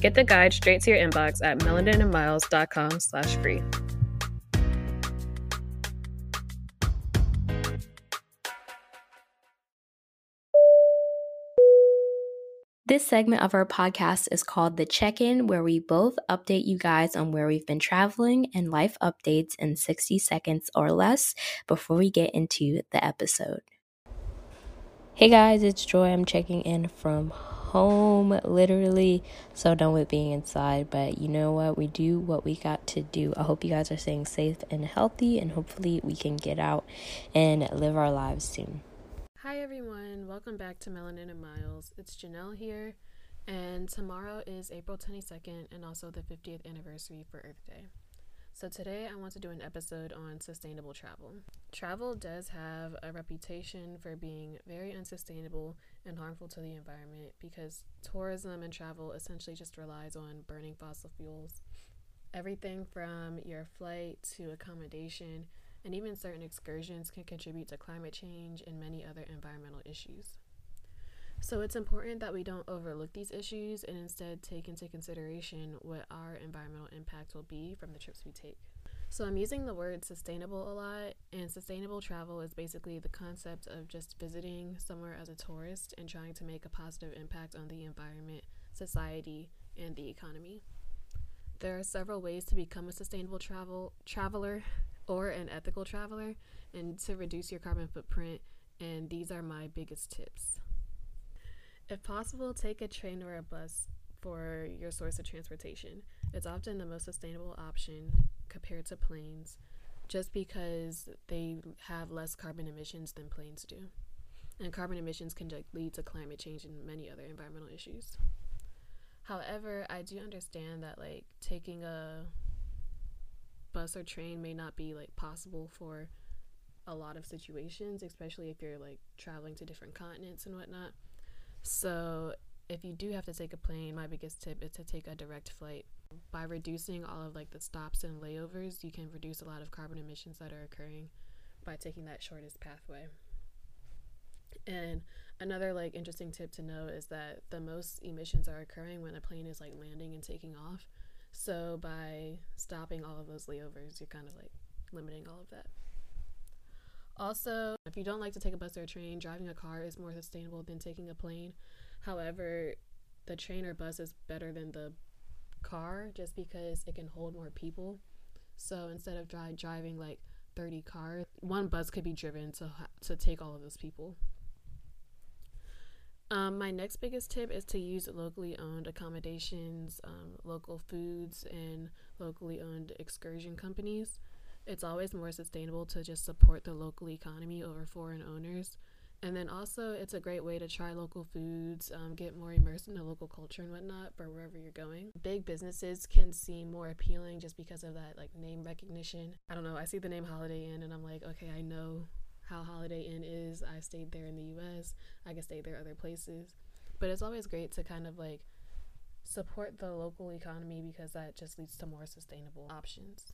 Get the guide straight to your inbox at melaninandmiles.com slash free. This segment of our podcast is called The Check In, where we both update you guys on where we've been traveling and life updates in 60 seconds or less before we get into the episode. Hey guys, it's Joy. I'm checking in from home, literally. So done with being inside, but you know what? We do what we got to do. I hope you guys are staying safe and healthy, and hopefully, we can get out and live our lives soon. Hi, everyone. Welcome back to Melanin and Miles. It's Janelle here, and tomorrow is April 22nd and also the 50th anniversary for Earth Day. So, today I want to do an episode on sustainable travel. Travel does have a reputation for being very unsustainable and harmful to the environment because tourism and travel essentially just relies on burning fossil fuels. Everything from your flight to accommodation and even certain excursions can contribute to climate change and many other environmental issues. So it's important that we don't overlook these issues and instead take into consideration what our environmental impact will be from the trips we take. So I'm using the word sustainable a lot, and sustainable travel is basically the concept of just visiting somewhere as a tourist and trying to make a positive impact on the environment, society, and the economy. There are several ways to become a sustainable travel traveler or an ethical traveler and to reduce your carbon footprint, and these are my biggest tips. If possible, take a train or a bus for your source of transportation. It's often the most sustainable option compared to planes just because they have less carbon emissions than planes do. And carbon emissions can lead to climate change and many other environmental issues. However, I do understand that like taking a bus or train may not be like possible for a lot of situations, especially if you're like traveling to different continents and whatnot. So, if you do have to take a plane, my biggest tip is to take a direct flight. By reducing all of like the stops and layovers, you can reduce a lot of carbon emissions that are occurring by taking that shortest pathway. And another like interesting tip to know is that the most emissions are occurring when a plane is like landing and taking off. So by stopping all of those layovers, you're kind of like limiting all of that. Also, if you don't like to take a bus or a train, driving a car is more sustainable than taking a plane. However, the train or bus is better than the car just because it can hold more people. So instead of dri- driving like 30 cars, one bus could be driven to ha- to take all of those people. Um, my next biggest tip is to use locally owned accommodations, um, local foods, and locally owned excursion companies. It's always more sustainable to just support the local economy over foreign owners. And then also, it's a great way to try local foods, um, get more immersed in the local culture and whatnot for wherever you're going. Big businesses can seem more appealing just because of that like name recognition. I don't know. I see the name Holiday Inn and I'm like, okay, I know how Holiday Inn is. I stayed there in the US. I can stay there other places. But it's always great to kind of like support the local economy because that just leads to more sustainable options.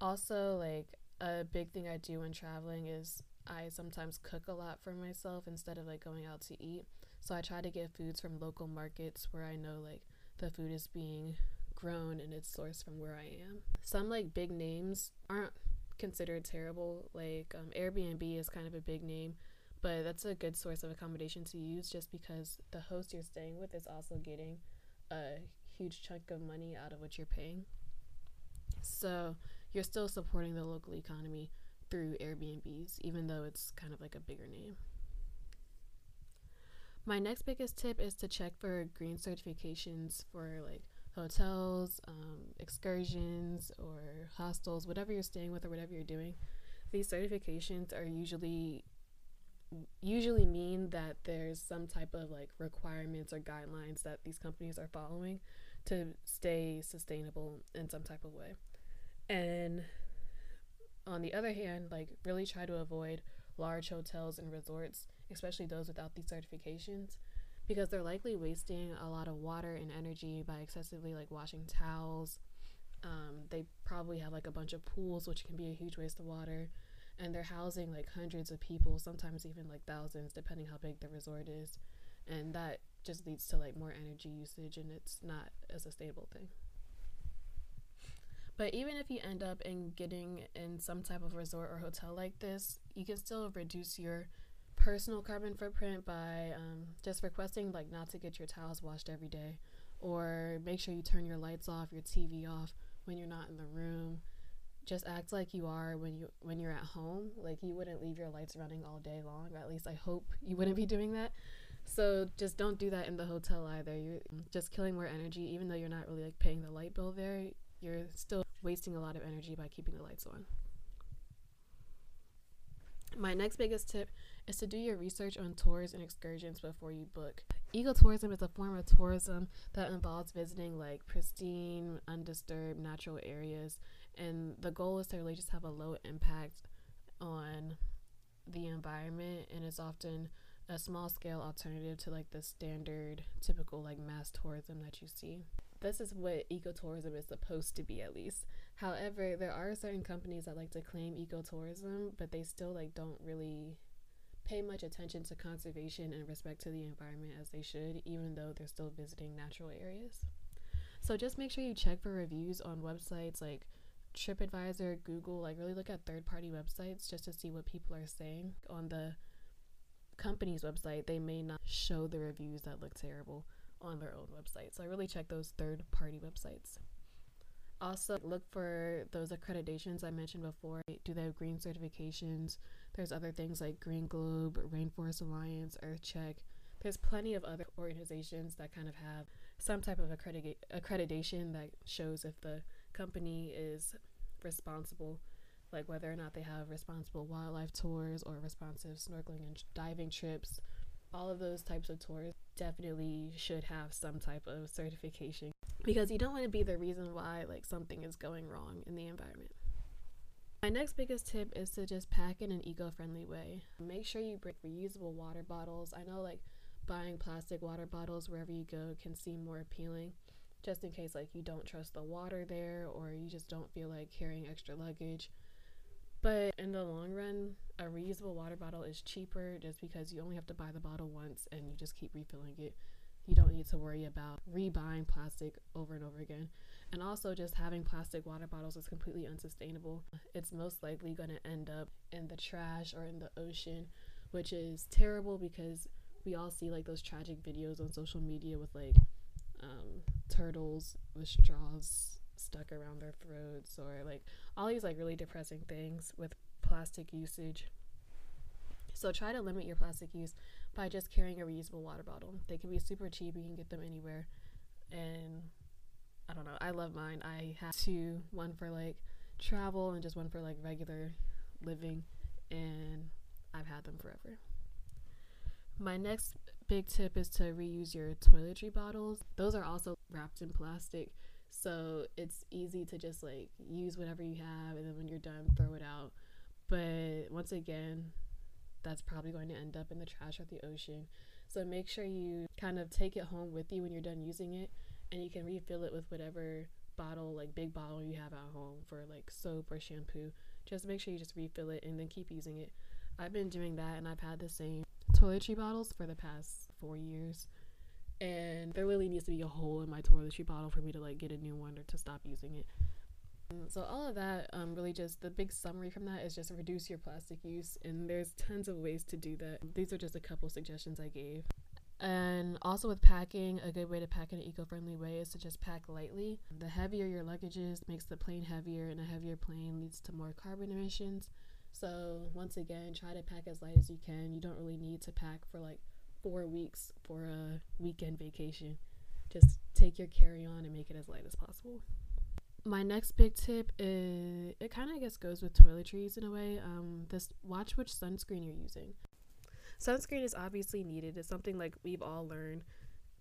Also, like a big thing I do when traveling is I sometimes cook a lot for myself instead of like going out to eat. So I try to get foods from local markets where I know like the food is being grown and it's sourced from where I am. Some like big names aren't considered terrible. Like um, Airbnb is kind of a big name, but that's a good source of accommodation to use just because the host you're staying with is also getting a huge chunk of money out of what you're paying. So you're still supporting the local economy through Airbnbs, even though it's kind of like a bigger name. My next biggest tip is to check for green certifications for like hotels, um, excursions, or hostels, whatever you're staying with or whatever you're doing. These certifications are usually usually mean that there's some type of like requirements or guidelines that these companies are following to stay sustainable in some type of way. And on the other hand, like really try to avoid large hotels and resorts, especially those without these certifications, because they're likely wasting a lot of water and energy by excessively like washing towels. Um, they probably have like a bunch of pools, which can be a huge waste of water, and they're housing like hundreds of people, sometimes even like thousands, depending how big the resort is, and that just leads to like more energy usage, and it's not a sustainable thing. But even if you end up in getting in some type of resort or hotel like this, you can still reduce your personal carbon footprint by um, just requesting like not to get your towels washed every day, or make sure you turn your lights off, your TV off when you're not in the room. Just act like you are when you when you're at home. Like you wouldn't leave your lights running all day long. At least I hope you wouldn't be doing that. So just don't do that in the hotel either. You're just killing more energy, even though you're not really like paying the light bill there. You're still wasting a lot of energy by keeping the lights on. My next biggest tip is to do your research on tours and excursions before you book. Ecotourism is a form of tourism that involves visiting like pristine, undisturbed natural areas, and the goal is to really just have a low impact on the environment, and it's often a small scale alternative to like the standard, typical like mass tourism that you see this is what ecotourism is supposed to be at least. However there are certain companies that like to claim ecotourism but they still like don't really pay much attention to conservation and respect to the environment as they should even though they're still visiting natural areas. So just make sure you check for reviews on websites like tripadvisor google like really look at third party websites just to see what people are saying. On the company's website they may not show the reviews that look terrible on their own website. So I really check those third party websites. Also, look for those accreditations I mentioned before. Do they have green certifications? There's other things like Green Globe, Rainforest Alliance, EarthCheck. There's plenty of other organizations that kind of have some type of accredita- accreditation that shows if the company is responsible, like whether or not they have responsible wildlife tours or responsive snorkeling and diving trips all of those types of tours definitely should have some type of certification because you don't want to be the reason why like something is going wrong in the environment. My next biggest tip is to just pack in an eco-friendly way. Make sure you bring reusable water bottles. I know like buying plastic water bottles wherever you go can seem more appealing just in case like you don't trust the water there or you just don't feel like carrying extra luggage. But in the long run, a reusable water bottle is cheaper just because you only have to buy the bottle once and you just keep refilling it. You don't need to worry about rebuying plastic over and over again. And also, just having plastic water bottles is completely unsustainable. It's most likely going to end up in the trash or in the ocean, which is terrible because we all see like those tragic videos on social media with like um, turtles with straws stuck around their throats or like all these like really depressing things with plastic usage. So try to limit your plastic use by just carrying a reusable water bottle. They can be super cheap, you can get them anywhere. And I don't know, I love mine. I have two, one for like travel and just one for like regular living and I've had them forever. My next big tip is to reuse your toiletry bottles. Those are also wrapped in plastic so it's easy to just like use whatever you have and then when you're done, throw it out. But once again, that's probably going to end up in the trash or the ocean. So make sure you kind of take it home with you when you're done using it and you can refill it with whatever bottle, like big bottle you have at home for like soap or shampoo. Just make sure you just refill it and then keep using it. I've been doing that and I've had the same toiletry bottles for the past four years and there really needs to be a hole in my toiletry bottle for me to like get a new one or to stop using it. So all of that, um, really just the big summary from that is just reduce your plastic use, and there's tons of ways to do that. These are just a couple suggestions I gave. And also with packing, a good way to pack in an eco-friendly way is to just pack lightly. The heavier your luggage is makes the plane heavier, and a heavier plane leads to more carbon emissions. So once again, try to pack as light as you can. You don't really need to pack for like four weeks for a weekend vacation. Just take your carry-on and make it as light as possible. My next big tip is it kind of I guess goes with toiletries in a way. Um, this watch which sunscreen you're using. Sunscreen is obviously needed. It's something like we've all learned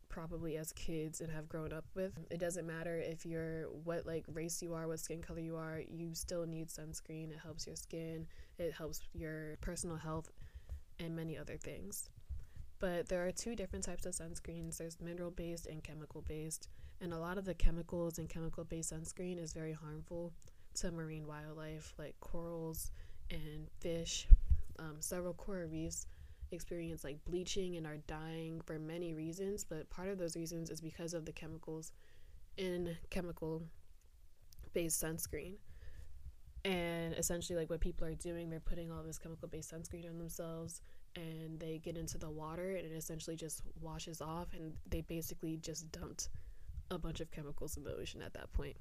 probably as kids and have grown up with. It doesn't matter if you're what like race you are, what skin color you are, you still need sunscreen. It helps your skin, it helps your personal health and many other things. But there are two different types of sunscreens. There's mineral based and chemical based. And a lot of the chemicals in chemical based sunscreen is very harmful to marine wildlife like corals and fish. Um, several coral reefs experience like bleaching and are dying for many reasons, but part of those reasons is because of the chemicals in chemical based sunscreen. And essentially, like what people are doing, they're putting all this chemical based sunscreen on themselves and they get into the water and it essentially just washes off, and they basically just dumped a bunch of chemicals in the ocean at that point.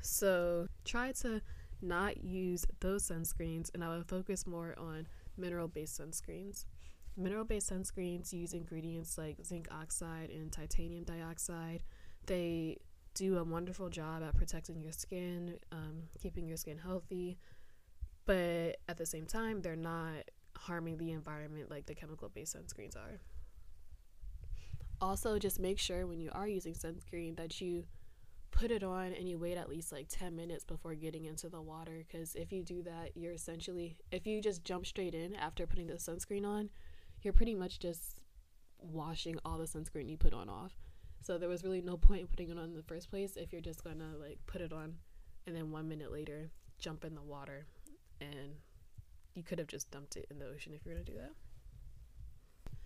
So try to not use those sunscreens, and I would focus more on mineral based sunscreens. Mineral based sunscreens use ingredients like zinc oxide and titanium dioxide. They do a wonderful job at protecting your skin, um, keeping your skin healthy, but at the same time, they're not harming the environment like the chemical based sunscreens are. Also, just make sure when you are using sunscreen that you put it on and you wait at least like 10 minutes before getting into the water because if you do that, you're essentially, if you just jump straight in after putting the sunscreen on, you're pretty much just washing all the sunscreen you put on off. So there was really no point in putting it on in the first place if you're just gonna like put it on and then one minute later jump in the water and you could have just dumped it in the ocean if you're gonna do that.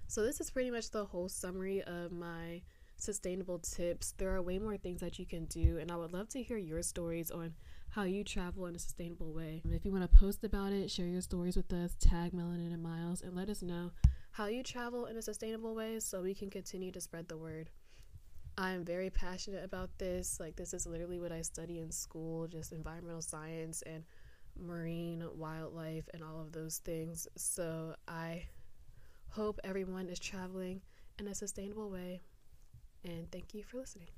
So this is pretty much the whole summary of my sustainable tips. There are way more things that you can do, and I would love to hear your stories on how you travel in a sustainable way. If you want to post about it, share your stories with us, tag Melanin and Miles, and let us know how you travel in a sustainable way so we can continue to spread the word. I am very passionate about this. Like, this is literally what I study in school just environmental science and marine wildlife and all of those things. So, I hope everyone is traveling in a sustainable way. And thank you for listening.